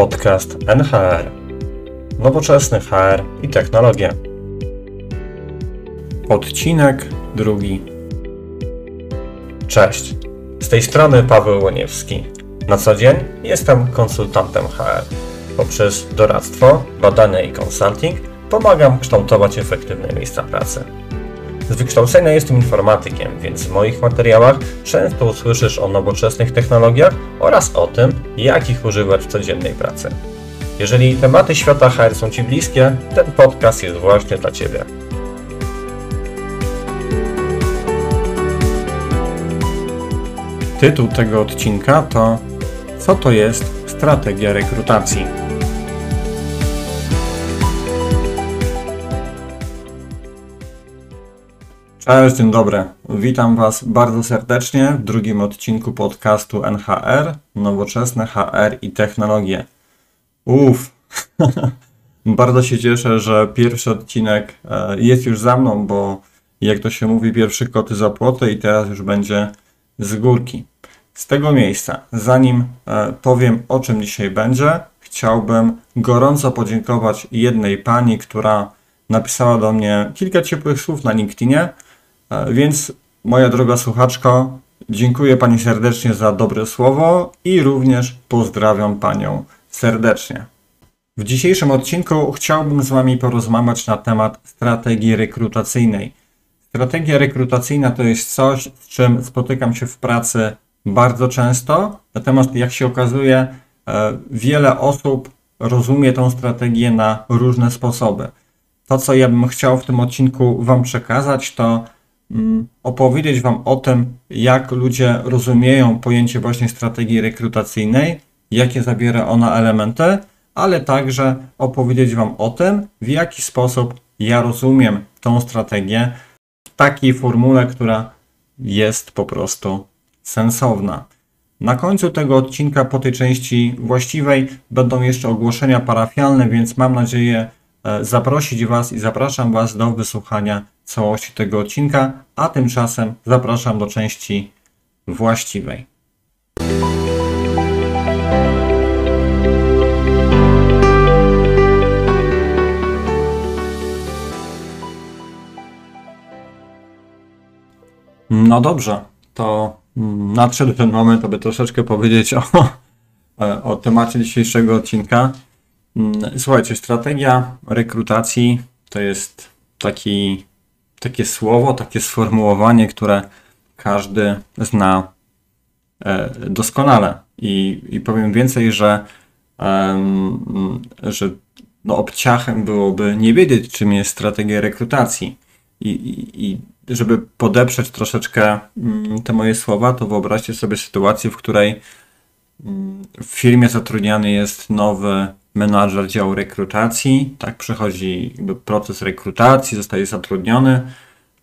Podcast NHR. Nowoczesny HR i technologie. Odcinek drugi. Cześć. Z tej strony Paweł Łoniewski. Na co dzień jestem konsultantem HR. Poprzez doradztwo, badania i consulting pomagam kształtować efektywne miejsca pracy. Z wykształcenia jestem informatykiem, więc w moich materiałach często usłyszysz o nowoczesnych technologiach oraz o tym, jak ich używać w codziennej pracy. Jeżeli tematy świata HR są Ci bliskie, ten podcast jest właśnie dla Ciebie. Tytuł tego odcinka to Co to jest strategia rekrutacji? Cześć, dzień dobry. Witam Was bardzo serdecznie w drugim odcinku podcastu NHR, Nowoczesne HR i Technologie. Uff, bardzo się cieszę, że pierwszy odcinek e, jest już za mną, bo jak to się mówi, pierwszy koty za płotę i teraz już będzie z górki. Z tego miejsca, zanim e, powiem o czym dzisiaj będzie, chciałbym gorąco podziękować jednej pani, która napisała do mnie kilka ciepłych słów na LinkedInie, więc moja droga słuchaczko, dziękuję Pani serdecznie za dobre słowo i również pozdrawiam Panią serdecznie. W dzisiejszym odcinku chciałbym z Wami porozmawiać na temat strategii rekrutacyjnej. Strategia rekrutacyjna to jest coś, z czym spotykam się w pracy bardzo często, natomiast jak się okazuje, e, wiele osób rozumie tą strategię na różne sposoby. To, co ja bym chciał w tym odcinku Wam przekazać, to opowiedzieć Wam o tym, jak ludzie rozumieją pojęcie właśnie strategii rekrutacyjnej, jakie zabiera ona elementy, ale także opowiedzieć Wam o tym, w jaki sposób ja rozumiem tą strategię w takiej formule, która jest po prostu sensowna. Na końcu tego odcinka, po tej części właściwej, będą jeszcze ogłoszenia parafialne, więc mam nadzieję zaprosić Was i zapraszam Was do wysłuchania całości tego odcinka, a tymczasem zapraszam do części właściwej. No dobrze, to nadszedł ten moment, aby troszeczkę powiedzieć o, o temacie dzisiejszego odcinka. Słuchajcie, strategia rekrutacji to jest taki takie słowo, takie sformułowanie, które każdy zna e, doskonale. I, i powiem więcej, że, że no obciachem byłoby nie wiedzieć, czym jest strategia rekrutacji. I, i, i żeby podeprzeć troszeczkę mm, te moje słowa, to wyobraźcie sobie sytuację, w której mm, w firmie zatrudniany jest nowy menadżer działu rekrutacji, tak, przechodzi proces rekrutacji, zostaje zatrudniony,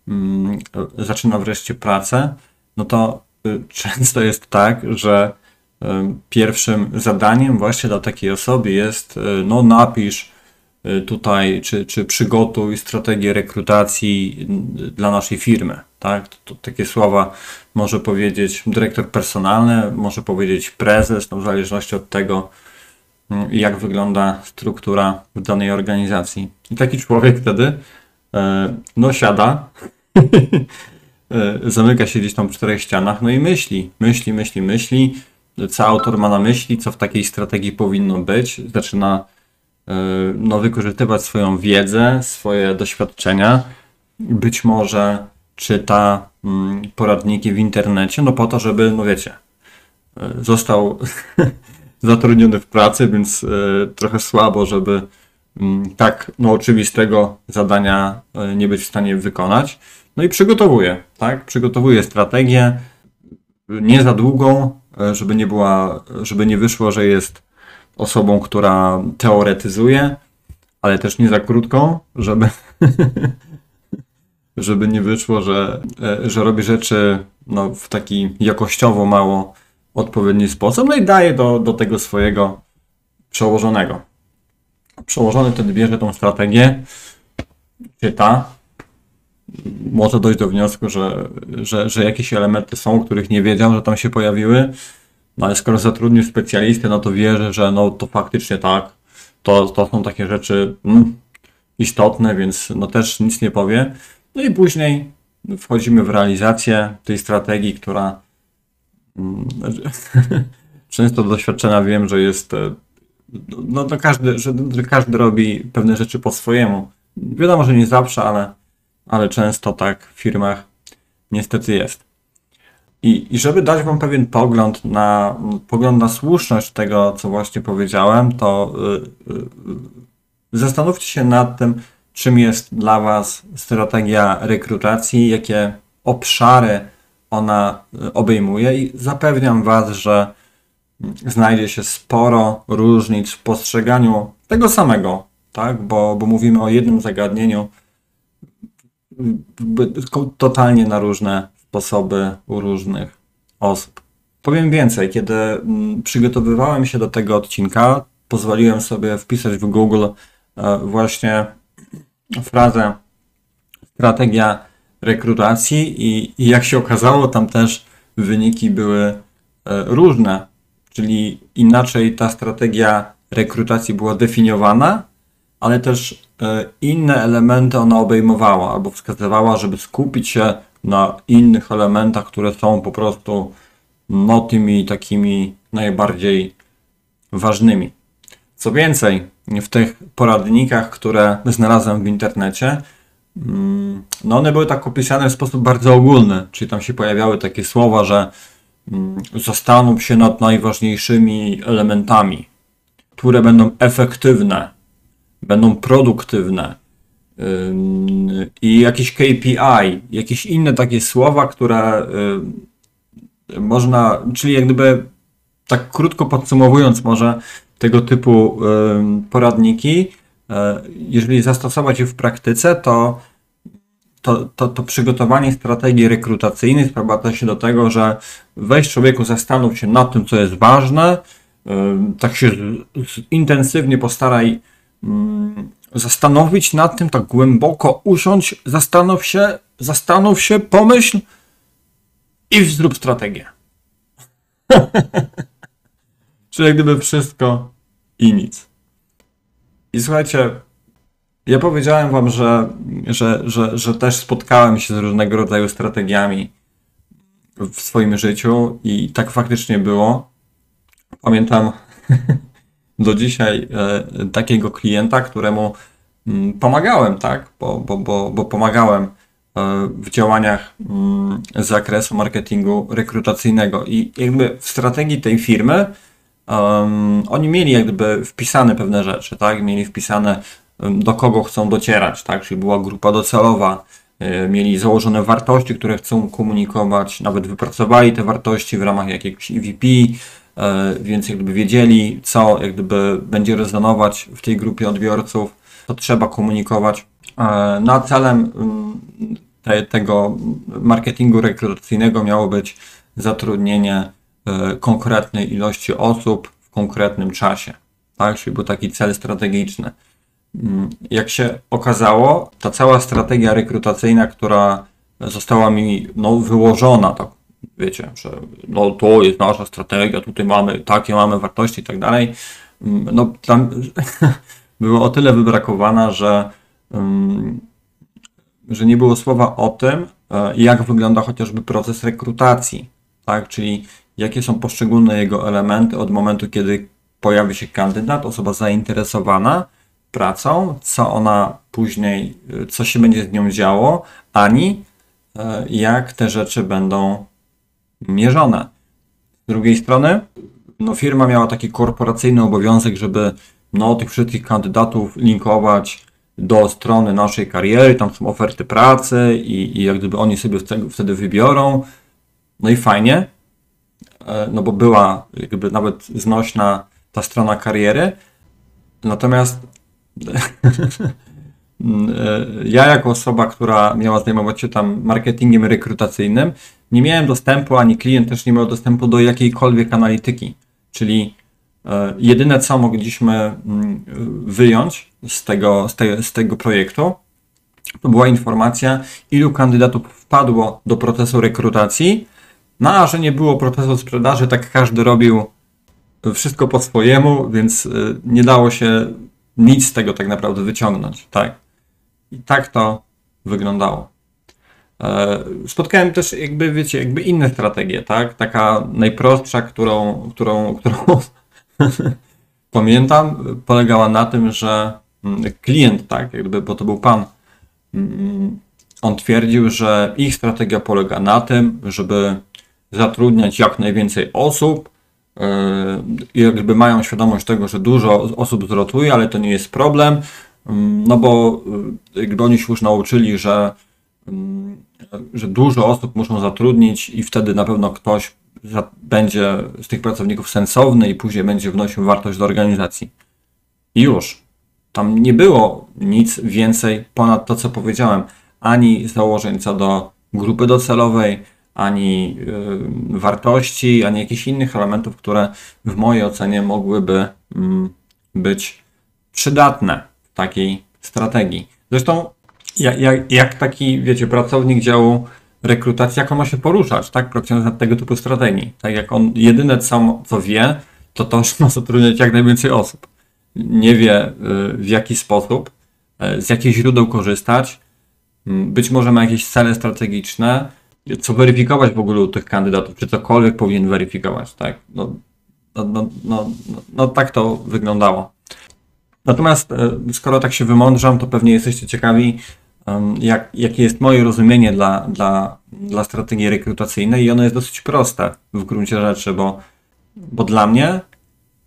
mm, zaczyna wreszcie pracę, no to y, często jest tak, że y, pierwszym zadaniem właśnie dla takiej osoby jest, y, no napisz tutaj, czy, czy przygotuj strategię rekrutacji dla naszej firmy, tak, to, to takie słowa może powiedzieć dyrektor personalny, może powiedzieć prezes, no w zależności od tego, jak wygląda struktura w danej organizacji. I taki człowiek wtedy e, no siada, e, zamyka się gdzieś tam w czterech ścianach, no i myśli, myśli, myśli, myśli, co autor ma na myśli, co w takiej strategii powinno być, zaczyna e, no, wykorzystywać swoją wiedzę, swoje doświadczenia, być może czyta mm, poradniki w internecie, no po to, żeby, no wiecie, został zatrudniony w pracy, więc e, trochę słabo, żeby mm, tak no, oczywistego zadania e, nie być w stanie wykonać. No i przygotowuję, tak? Przygotowuję strategię nie za długą, e, żeby nie była, żeby nie wyszło, że jest osobą, która teoretyzuje, ale też nie za krótką, żeby, żeby nie wyszło, że, że robi rzeczy no, w taki jakościowo mało odpowiedni sposób, no i daje do, do tego swojego przełożonego. Przełożony wtedy bierze tą strategię, czyta, może dojść do wniosku, że, że, że jakieś elementy są, których nie wiedział, że tam się pojawiły. No ale skoro zatrudnił specjalistę, no to wierzę, że no to faktycznie tak, to, to są takie rzeczy mm, istotne, więc no też nic nie powie. No i później wchodzimy w realizację tej strategii, która mm, często doświadczona wiem, że jest e, no to każdy, że, każdy robi pewne rzeczy po swojemu. Wiadomo, że nie zawsze, ale, ale często tak w firmach niestety jest. I, I żeby dać Wam pewien pogląd na, pogląd na słuszność tego, co właśnie powiedziałem, to yy, zastanówcie się nad tym, czym jest dla Was strategia rekrutacji, jakie obszary ona y, obejmuje i zapewniam Was, że znajdzie się sporo różnic w postrzeganiu tego samego, tak? bo, bo mówimy o jednym zagadnieniu totalnie na różne sposoby u różnych osób. Powiem więcej, kiedy mm, przygotowywałem się do tego odcinka, pozwoliłem sobie wpisać w Google e, właśnie frazę strategia rekrutacji i, i jak się okazało, tam też wyniki były e, różne, czyli inaczej ta strategia rekrutacji była definiowana, ale też e, inne elementy ona obejmowała albo wskazywała, żeby skupić się na innych elementach, które są po prostu no, tymi takimi najbardziej ważnymi. Co więcej, w tych poradnikach, które znalazłem w internecie, no one były tak opisane w sposób bardzo ogólny, czyli tam się pojawiały takie słowa, że mm, zastanów się nad najważniejszymi elementami, które będą efektywne, będą produktywne, i jakieś KPI, jakieś inne takie słowa, które można, czyli jak gdyby tak krótko podsumowując może tego typu poradniki, jeżeli zastosować je w praktyce, to, to, to, to przygotowanie strategii rekrutacyjnej sprowadza się do tego, że weź człowieku, zastanów się nad tym, co jest ważne, tak się intensywnie postaraj zastanowić nad tym, tak głęboko usiąść, zastanów się, zastanów się, pomyśl i zrób strategię. Czyli gdyby wszystko i nic. I słuchajcie, ja powiedziałem wam, że, że, że, że też spotkałem się z różnego rodzaju strategiami w swoim życiu i tak faktycznie było. Pamiętam do dzisiaj e, takiego klienta, któremu mm, pomagałem, tak, bo, bo, bo, bo pomagałem e, w działaniach mm, z zakresu marketingu rekrutacyjnego i jakby w strategii tej firmy um, oni mieli jakby wpisane pewne rzeczy, tak, mieli wpisane do kogo chcą docierać, tak, czyli była grupa docelowa, e, mieli założone wartości, które chcą komunikować, nawet wypracowali te wartości w ramach jakiegoś EVP, E, więc jak gdyby wiedzieli, co jak gdyby będzie rezonować w tej grupie odbiorców, to trzeba komunikować. E, Na celem mm, te, tego marketingu rekrutacyjnego miało być zatrudnienie konkretnej ilości osób w konkretnym czasie. Tak? Czyli był taki cel strategiczny. Mm, jak się okazało, ta cała strategia rekrutacyjna, która została mi no, wyłożona, tak wiecie, że no to jest nasza strategia, tutaj mamy takie mamy wartości i tak dalej. Mm, no tam było o tyle wybrakowana, że, um, że nie było słowa o tym, e, jak wygląda chociażby proces rekrutacji, tak, czyli jakie są poszczególne jego elementy od momentu, kiedy pojawi się kandydat, osoba zainteresowana pracą, co ona później, co się będzie z nią działo, ani e, jak te rzeczy będą mierzone. Z drugiej strony, no firma miała taki korporacyjny obowiązek, żeby no, tych wszystkich kandydatów linkować do strony naszej kariery, tam są oferty pracy i, i jak gdyby oni sobie wtedy wybiorą. No i fajnie, no bo była jakby nawet znośna ta strona kariery. Natomiast e, ja jako osoba, która miała zajmować się tam marketingiem rekrutacyjnym, nie miałem dostępu, ani klient też nie miał dostępu do jakiejkolwiek analityki. Czyli e, jedyne, co mogliśmy mm, wyjąć z tego, z, te, z tego projektu, to była informacja, ilu kandydatów wpadło do procesu rekrutacji No a że nie było procesu sprzedaży, tak każdy robił wszystko po swojemu, więc y, nie dało się nic z tego tak naprawdę wyciągnąć, tak? I tak to wyglądało. E, spotkałem też jakby, wiecie, jakby inne strategie, tak? Taka najprostsza, którą, którą, którą pamiętam, polegała na tym, że mm, klient, tak, jakby, bo to był pan, mm, on twierdził, że ich strategia polega na tym, żeby zatrudniać jak najwięcej osób, i jakby mają świadomość tego, że dużo osób zrotuje, ale to nie jest problem, mm, no bo y, jakby oni się już nauczyli, że, mm, że dużo osób muszą zatrudnić i wtedy na pewno ktoś będzie z tych pracowników sensowny i później będzie wnosił wartość do organizacji. I już. Tam nie było nic więcej ponad to, co powiedziałem. Ani założeń co do grupy docelowej, ani y, wartości, ani jakichś innych elementów, które w mojej ocenie mogłyby mm, być przydatne w takiej strategii. Zresztą, jak, jak taki, wiecie, pracownik działu rekrutacji, jak on ma się poruszać, tak, pracując nad tego typu strategii. Tak jak on jedyne co, co wie, to to, że ma zatrudniać jak najwięcej osób. Nie wie y, w jaki sposób, y, z jakich źródeł korzystać, mm, być może ma jakieś cele strategiczne, co weryfikować w ogóle u tych kandydatów, czy cokolwiek powinien weryfikować, tak? No, no, no, no, no tak to wyglądało. Natomiast e, skoro tak się wymądrzam, to pewnie jesteście ciekawi, jak, jakie jest moje rozumienie dla, dla, dla strategii rekrutacyjnej i ono jest dosyć proste w gruncie rzeczy, bo, bo dla mnie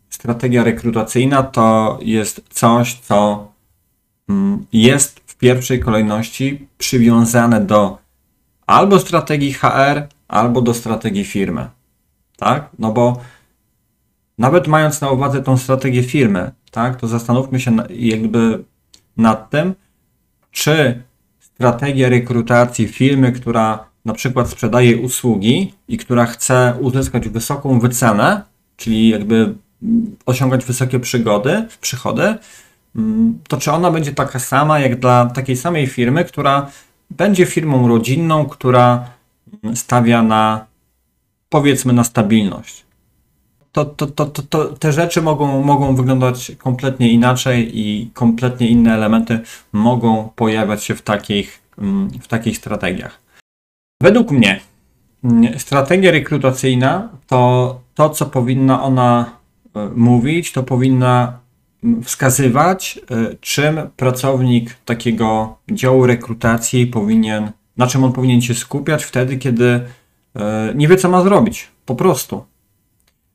strategia rekrutacyjna to jest coś, co mm, jest w pierwszej kolejności przywiązane do albo strategii HR, albo do strategii firmy. Tak? No bo nawet mając na uwadze tą strategię firmy, tak, to zastanówmy się jakby nad tym, czy strategia rekrutacji firmy, która na przykład sprzedaje usługi i która chce uzyskać wysoką wycenę, czyli jakby osiągać wysokie przygody, przychody, mm, to czy ona będzie taka sama jak dla takiej samej firmy, która będzie firmą rodzinną, która stawia na powiedzmy na stabilność. To, to, to, to, to, te rzeczy mogą, mogą wyglądać kompletnie inaczej i kompletnie inne elementy mogą pojawiać się w takich, w takich strategiach. Według mnie strategia rekrutacyjna to to, co powinna ona e, mówić, to powinna wskazywać, e, czym pracownik takiego działu rekrutacji powinien, na czym on powinien się skupiać wtedy, kiedy e, nie wie, co ma zrobić. Po prostu.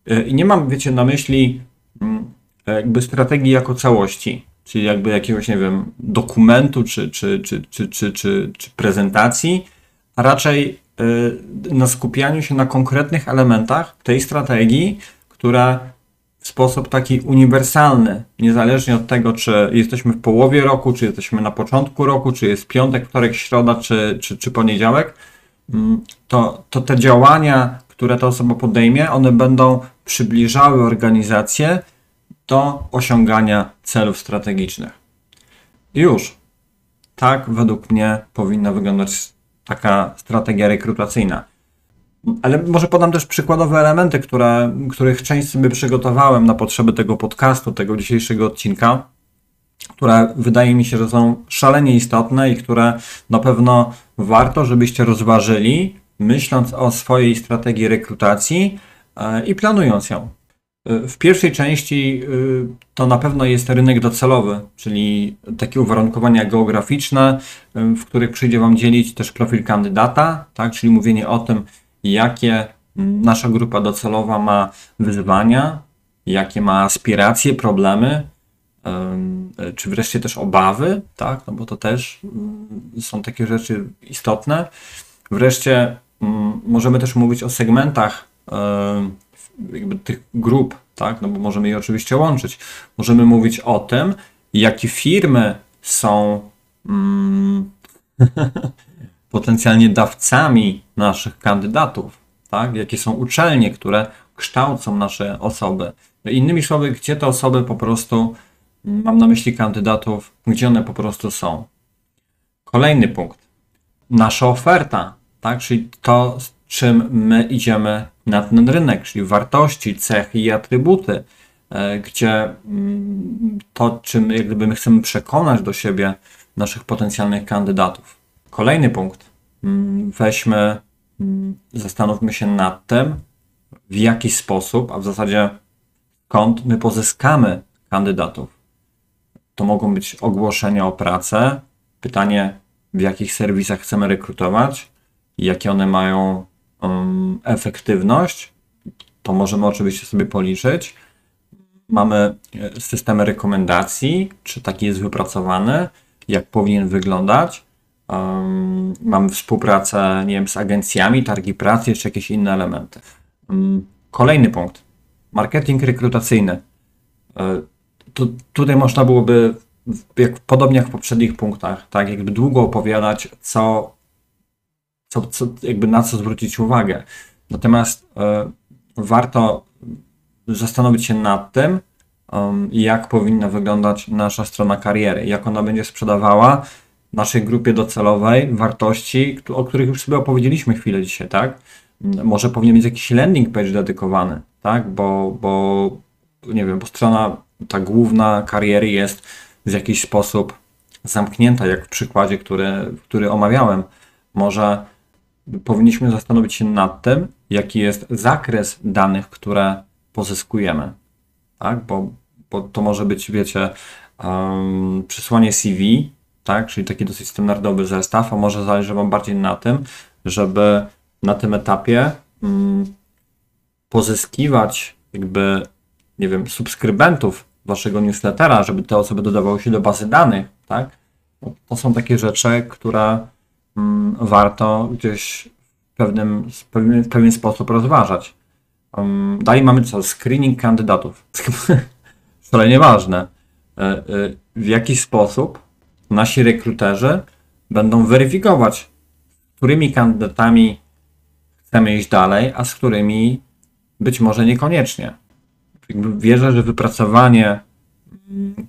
E, I nie mam, wiecie, na myśli mm, jakby strategii jako całości, czyli jakby jakiegoś, nie wiem, dokumentu czy, czy, czy, czy, czy, czy, czy prezentacji, a raczej na skupianiu się na konkretnych elementach tej strategii, które w sposób taki uniwersalny, niezależnie od tego, czy jesteśmy w połowie roku, czy jesteśmy na początku roku, czy jest piątek, wtorek, środa, czy, czy, czy poniedziałek, mm, to, to te działania, które ta osoba podejmie, one będą przybliżały organizację do osiągania celów strategicznych. Już. Tak według mnie powinna wyglądać taka strategia rekrutacyjna. Ale może podam też przykładowe elementy, które, których część sobie przygotowałem na potrzeby tego podcastu, tego dzisiejszego odcinka, które wydaje mi się, że są szalenie istotne i które na pewno warto, żebyście rozważyli, myśląc o swojej strategii rekrutacji e, i planując ją. E, w pierwszej części e, to na pewno jest rynek docelowy, czyli takie uwarunkowania geograficzne, w których przyjdzie Wam dzielić też profil kandydata, tak? czyli mówienie o tym, jakie nasza grupa docelowa ma wyzwania, jakie ma aspiracje, problemy, czy wreszcie też obawy, tak, no bo to też mm, są takie rzeczy istotne. Wreszcie mm, możemy też mówić o segmentach tych grup, tak, no bo możemy je oczywiście łączyć. Możemy mówić o tym, jakie firmy są mm, potencjalnie dawcami naszych kandydatów, tak? jakie są uczelnie, które kształcą nasze osoby. Innymi słowy, gdzie te osoby po prostu, mam na myśli kandydatów, gdzie one po prostu są. Kolejny punkt. Nasza oferta, tak? czyli to, czym my idziemy na ten rynek, czyli wartości, cechy i atrybuty, e, gdzie mm, to, czym jak my chcemy przekonać do siebie naszych potencjalnych kandydatów. Kolejny punkt. Mm, weźmy, mm, zastanówmy się nad tym, w jaki sposób, a w zasadzie skąd my pozyskamy kandydatów. To mogą być ogłoszenia o pracę, pytanie, w jakich serwisach chcemy rekrutować, jakie one mają um, efektywność. To możemy oczywiście sobie policzyć. Mamy e, systemy rekomendacji, czy taki jest wypracowany, jak powinien wyglądać. Um, mamy współpracę, nie wiem, z agencjami, targi pracy, jeszcze jakieś inne elementy. Um, kolejny punkt. Marketing rekrutacyjny. E, tu, tutaj można byłoby, jak, podobnie jak w poprzednich punktach, tak, jakby długo opowiadać, co, co, co jakby na co zwrócić uwagę. Natomiast e, warto zastanowić się nad tym, jak powinna wyglądać nasza strona kariery, jak ona będzie sprzedawała naszej grupie docelowej wartości, o których już sobie opowiedzieliśmy chwilę dzisiaj, tak? Może powinien mieć jakiś landing page dedykowany, tak? Bo, bo nie wiem, bo strona ta główna kariery jest w jakiś sposób zamknięta, jak w przykładzie, który, który omawiałem. Może powinniśmy zastanowić się nad tym, jaki jest zakres danych, które pozyskujemy. Tak? Bo, bo to może być, wiecie, um, przesłanie CV, tak? czyli taki dosyć standardowy zestaw, a może zależy Wam bardziej na tym, żeby na tym etapie um, pozyskiwać jakby, nie wiem, subskrybentów waszego newslettera, żeby te osoby dodawały się do bazy danych, tak? To są takie rzeczy, które um, warto gdzieś w pewnym, w pewien sposób rozważać. Um, dalej mamy co? Screening kandydatów. Szalenie ważne. E, e, w jaki sposób nasi rekruterzy będą weryfikować, z którymi kandydatami chcemy iść dalej, a z którymi być może niekoniecznie. Wierzę, że wypracowanie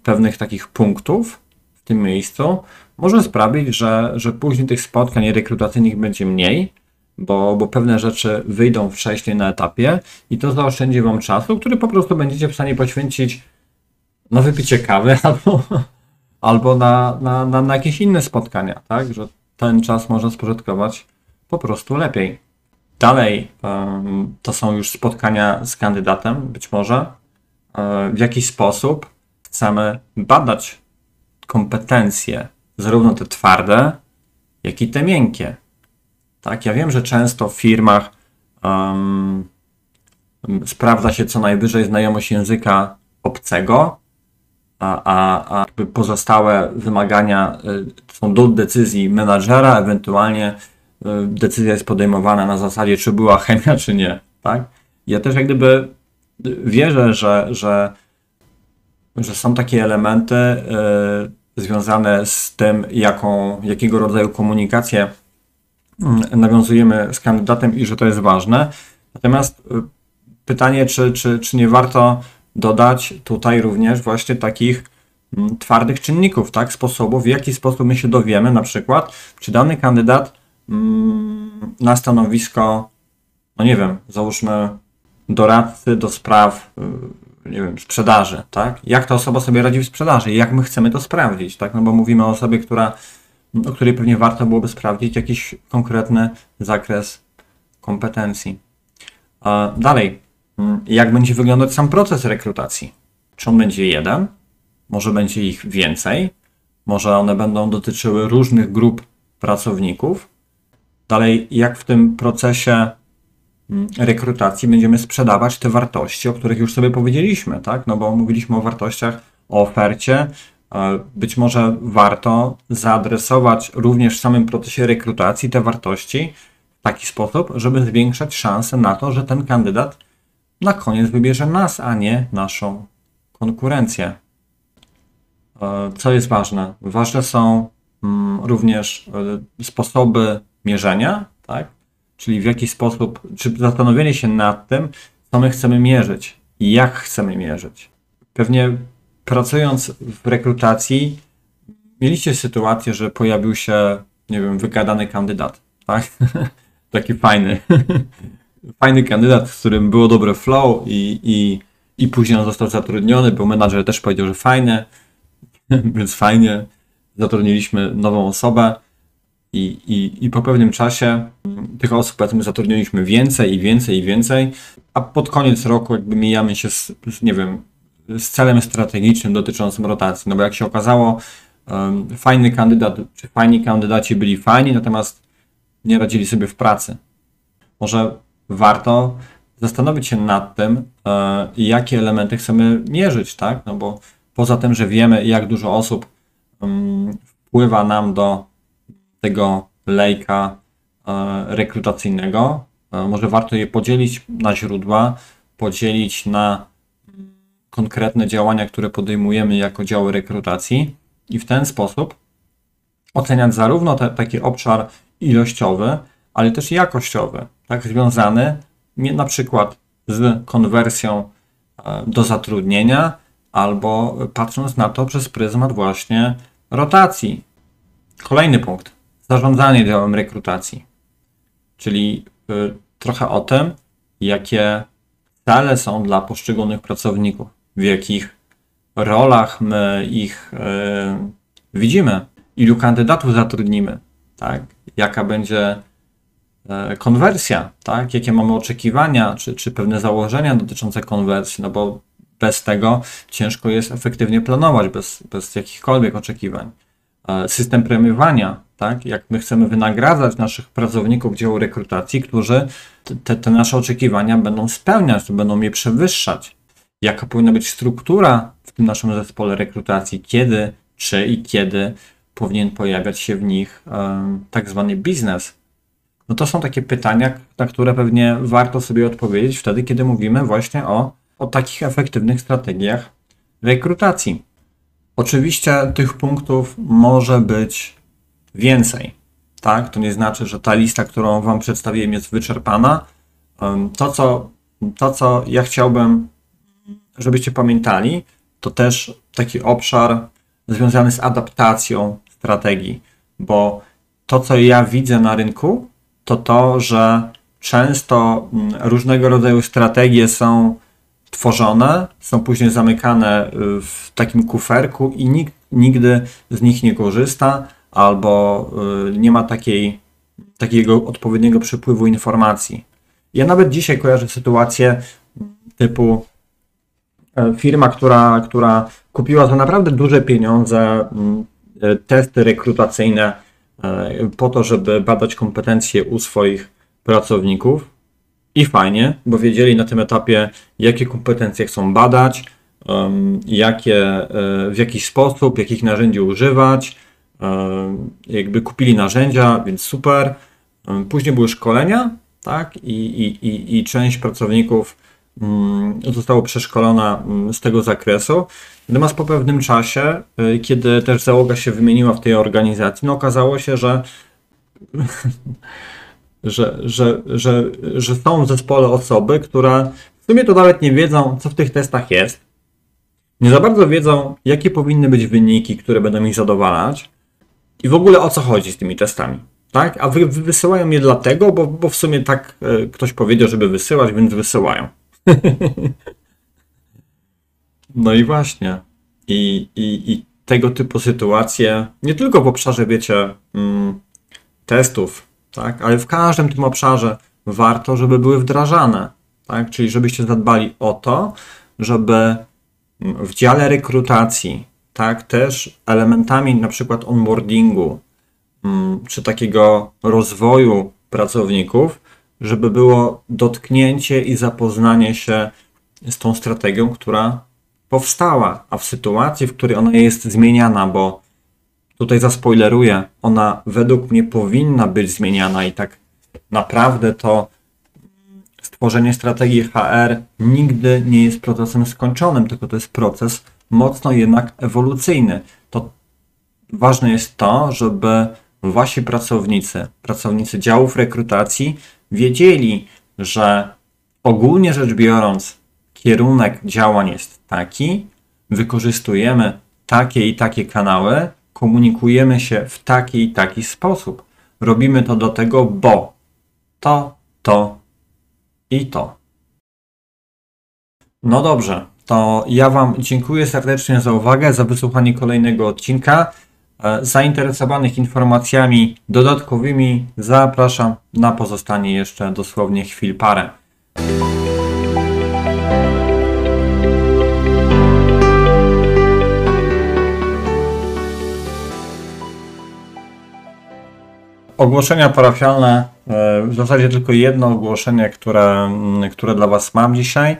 pewnych takich punktów w tym miejscu może sprawić, że, że później tych spotkań rekrutacyjnych będzie mniej, bo, bo pewne rzeczy wyjdą wcześniej na etapie i to zaoszczędzi Wam czasu, który po prostu będziecie w stanie poświęcić na wypicie kawy albo, albo na, na, na, na jakieś inne spotkania, tak? Że ten czas można spożytkować po prostu lepiej. Dalej to są już spotkania z kandydatem, być może. Um, w jakiś sposób chcemy badać kompetencje, zarówno te twarde, jak i te miękkie. Tak, ja wiem, że często w firmach um, sprawdza się co najwyżej znajomość języka obcego, a, a, a pozostałe wymagania y, są do decyzji menadżera, ewentualnie y, decyzja jest podejmowana na zasadzie, czy była chemia, czy nie. Tak? Ja też jak gdyby wierzę, że, że, że są takie elementy y, związane z tym, jaką, jakiego rodzaju komunikację mm, nawiązujemy z kandydatem i że to jest ważne. Natomiast pytanie, czy, czy, czy nie warto dodać tutaj również właśnie takich mm, twardych czynników, tak, sposobów, w jaki sposób my się dowiemy na przykład, czy dany kandydat mm, na stanowisko, no nie wiem, załóżmy doradcy do spraw, y, nie wiem, sprzedaży, tak, jak ta osoba sobie radzi w sprzedaży, jak my chcemy to sprawdzić, tak, no bo mówimy o osobie, która, o której pewnie warto byłoby sprawdzić jakiś konkretny zakres kompetencji. Dalej, jak będzie wyglądać sam proces rekrutacji. Czy on będzie jeden? Może będzie ich więcej? Może one będą dotyczyły różnych grup pracowników? Dalej, jak w tym procesie mm, rekrutacji będziemy sprzedawać te wartości, o których już sobie powiedzieliśmy, tak? No bo mówiliśmy o wartościach, o ofercie. Być może warto zaadresować również w samym procesie rekrutacji te wartości w taki sposób, żeby zwiększać szanse na to, że ten kandydat na koniec wybierze nas, a nie naszą konkurencję. E, co jest ważne? Ważne są mm, również e, sposoby mierzenia, tak? czyli w jaki sposób, czy zastanowienie się nad tym, co my chcemy mierzyć i jak chcemy mierzyć. Pewnie pracując w rekrutacji, mieliście sytuację, że pojawił się, nie wiem, wygadany kandydat, tak? taki fajny, fajny kandydat, z którym było dobre flow i, i, i później on został zatrudniony, bo menadżer też powiedział, że fajne, więc fajnie. Zatrudniliśmy nową osobę i, i, i po pewnym czasie tych osób powiedzmy zatrudniliśmy więcej i więcej i więcej, a pod koniec roku jakby mijamy się z, z nie wiem, z celem strategicznym dotyczącym rotacji. No bo jak się okazało, um, fajny kandydat, czy fajni kandydaci byli fajni, natomiast nie radzili sobie w pracy. Może warto zastanowić się nad tym, e, jakie elementy chcemy mierzyć, tak? No bo poza tym, że wiemy, jak dużo osób um, wpływa nam do tego lejka e, rekrutacyjnego, e, może warto je podzielić na źródła, podzielić na konkretne działania, które podejmujemy jako działy rekrutacji i w ten sposób oceniać zarówno te, taki obszar ilościowy, ale też jakościowy, tak, związany na przykład z konwersją e, do zatrudnienia, albo patrząc na to przez pryzmat właśnie rotacji. Kolejny punkt. Zarządzanie działem rekrutacji. Czyli y, trochę o tym, jakie cele są dla poszczególnych pracowników w jakich rolach my ich e, widzimy, ilu kandydatów zatrudnimy, tak? jaka będzie e, konwersja, tak? jakie mamy oczekiwania, czy, czy pewne założenia dotyczące konwersji, no bo bez tego ciężko jest efektywnie planować, bez, bez jakichkolwiek oczekiwań. E, system premiowania, tak? jak my chcemy wynagradzać naszych pracowników działu rekrutacji, którzy te, te nasze oczekiwania będą spełniać, będą je przewyższać jaka powinna być struktura w tym naszym zespole rekrutacji, kiedy, czy i kiedy powinien pojawiać się w nich um, tak zwany biznes. No to są takie pytania, na które pewnie warto sobie odpowiedzieć wtedy, kiedy mówimy właśnie o, o takich efektywnych strategiach rekrutacji. Oczywiście tych punktów może być więcej. Tak? To nie znaczy, że ta lista, którą Wam przedstawiłem, jest wyczerpana. To, co, to, co ja chciałbym żebyście pamiętali, to też taki obszar związany z adaptacją strategii, bo to, co ja widzę na rynku, to to, że często mm, różnego rodzaju strategie są tworzone, są później zamykane y, w takim kuferku i nikt nigdy z nich nie korzysta albo y, nie ma takiej, takiego odpowiedniego przepływu informacji. Ja nawet dzisiaj kojarzę sytuację typu E, firma, która, która kupiła za naprawdę duże pieniądze mm, e, testy rekrutacyjne po to, żeby badać kompetencje u swoich pracowników. I fajnie, bo wiedzieli na tym etapie, jakie kompetencje chcą badać, jakie, w jaki sposób, jakich narzędzi używać. Jakby kupili narzędzia, więc super. Później były szkolenia, tak, i, i, i, i część pracowników Mm, zostało przeszkolona mm, z tego zakresu. Natomiast po pewnym czasie, y, kiedy też załoga się wymieniła w tej organizacji, no okazało się, że, że, że, że, że są w zespole osoby, które w sumie to nawet nie wiedzą, co w tych testach jest. Nie za bardzo wiedzą, jakie powinny być wyniki, które będą ich zadowalać i w ogóle o co chodzi z tymi testami. Tak? A wy, wysyłają je dlatego, bo, bo w sumie tak y, ktoś powiedział, żeby wysyłać, więc wysyłają. No i właśnie. I, i, I tego typu sytuacje, nie tylko w obszarze, wiecie, mm, testów, tak, ale w każdym tym obszarze warto, żeby były wdrażane. Tak? Czyli żebyście zadbali o to, żeby w dziale rekrutacji, tak, też elementami na przykład onboardingu, mm, czy takiego rozwoju pracowników, żeby było dotknięcie i zapoznanie się z tą strategią, która powstała, a w sytuacji, w której ona jest zmieniana, bo tutaj zaspoileruję, ona według mnie powinna być zmieniana i tak naprawdę to stworzenie strategii HR nigdy nie jest procesem skończonym, tylko to jest proces mocno jednak ewolucyjny. To ważne jest to, żeby wasi pracownicy, pracownicy działów rekrutacji wiedzieli, że ogólnie rzecz biorąc, kierunek działań jest taki, wykorzystujemy takie i takie kanały, komunikujemy się w taki i taki sposób. Robimy to do tego, bo to, to i to. No dobrze, to ja Wam dziękuję serdecznie za uwagę, za wysłuchanie kolejnego odcinka. E, Zainteresowanych informacjami dodatkowymi zapraszam na pozostanie jeszcze dosłownie chwil parę. Ogłoszenia parafialne, e, w zasadzie tylko jedno ogłoszenie, które, które dla Was mam dzisiaj.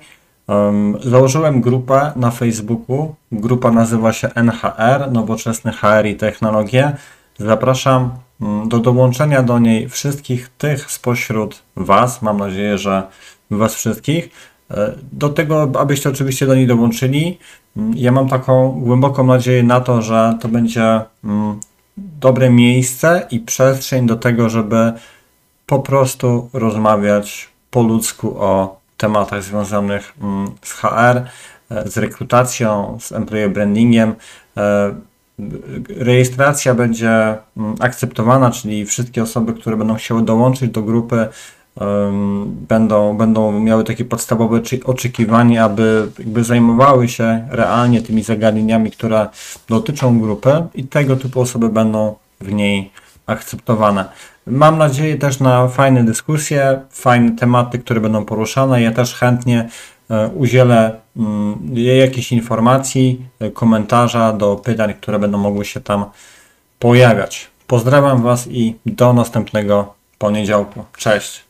Em, Założyłem grupę na Facebooku. Grupa nazywa się NHR, Nowoczesny HR i Technologie. Zapraszam mm, do dołączenia do niej wszystkich tych spośród Was. Mam nadzieję, że Was wszystkich. E, Do tego, abyście oczywiście do niej dołączyli. Mm, Ja mam taką głęboką nadzieję na to, że to będzie mm, dobre miejsce i przestrzeń do tego, żeby po prostu rozmawiać po ludzku o tematach związanych mm, z HR, e, z rekrutacją, z employer brandingiem. E, Rejestracja będzie mm, akceptowana, czyli wszystkie osoby, które będą chciały dołączyć do grupy, będą, będą miały takie podstawowe oczekiwania, aby jakby zajmowały się realnie tymi zagadnieniami, które dotyczą grupy i tego typu osoby będą w niej akceptowane. Mam nadzieję też na fajne dyskusje, fajne tematy, które będą poruszane. Ja też chętnie e, udzielę mm, jakichś informacji, komentarza do pytań, które będą mogły się tam pojawiać. Pozdrawiam Was i do następnego poniedziałku. Cześć!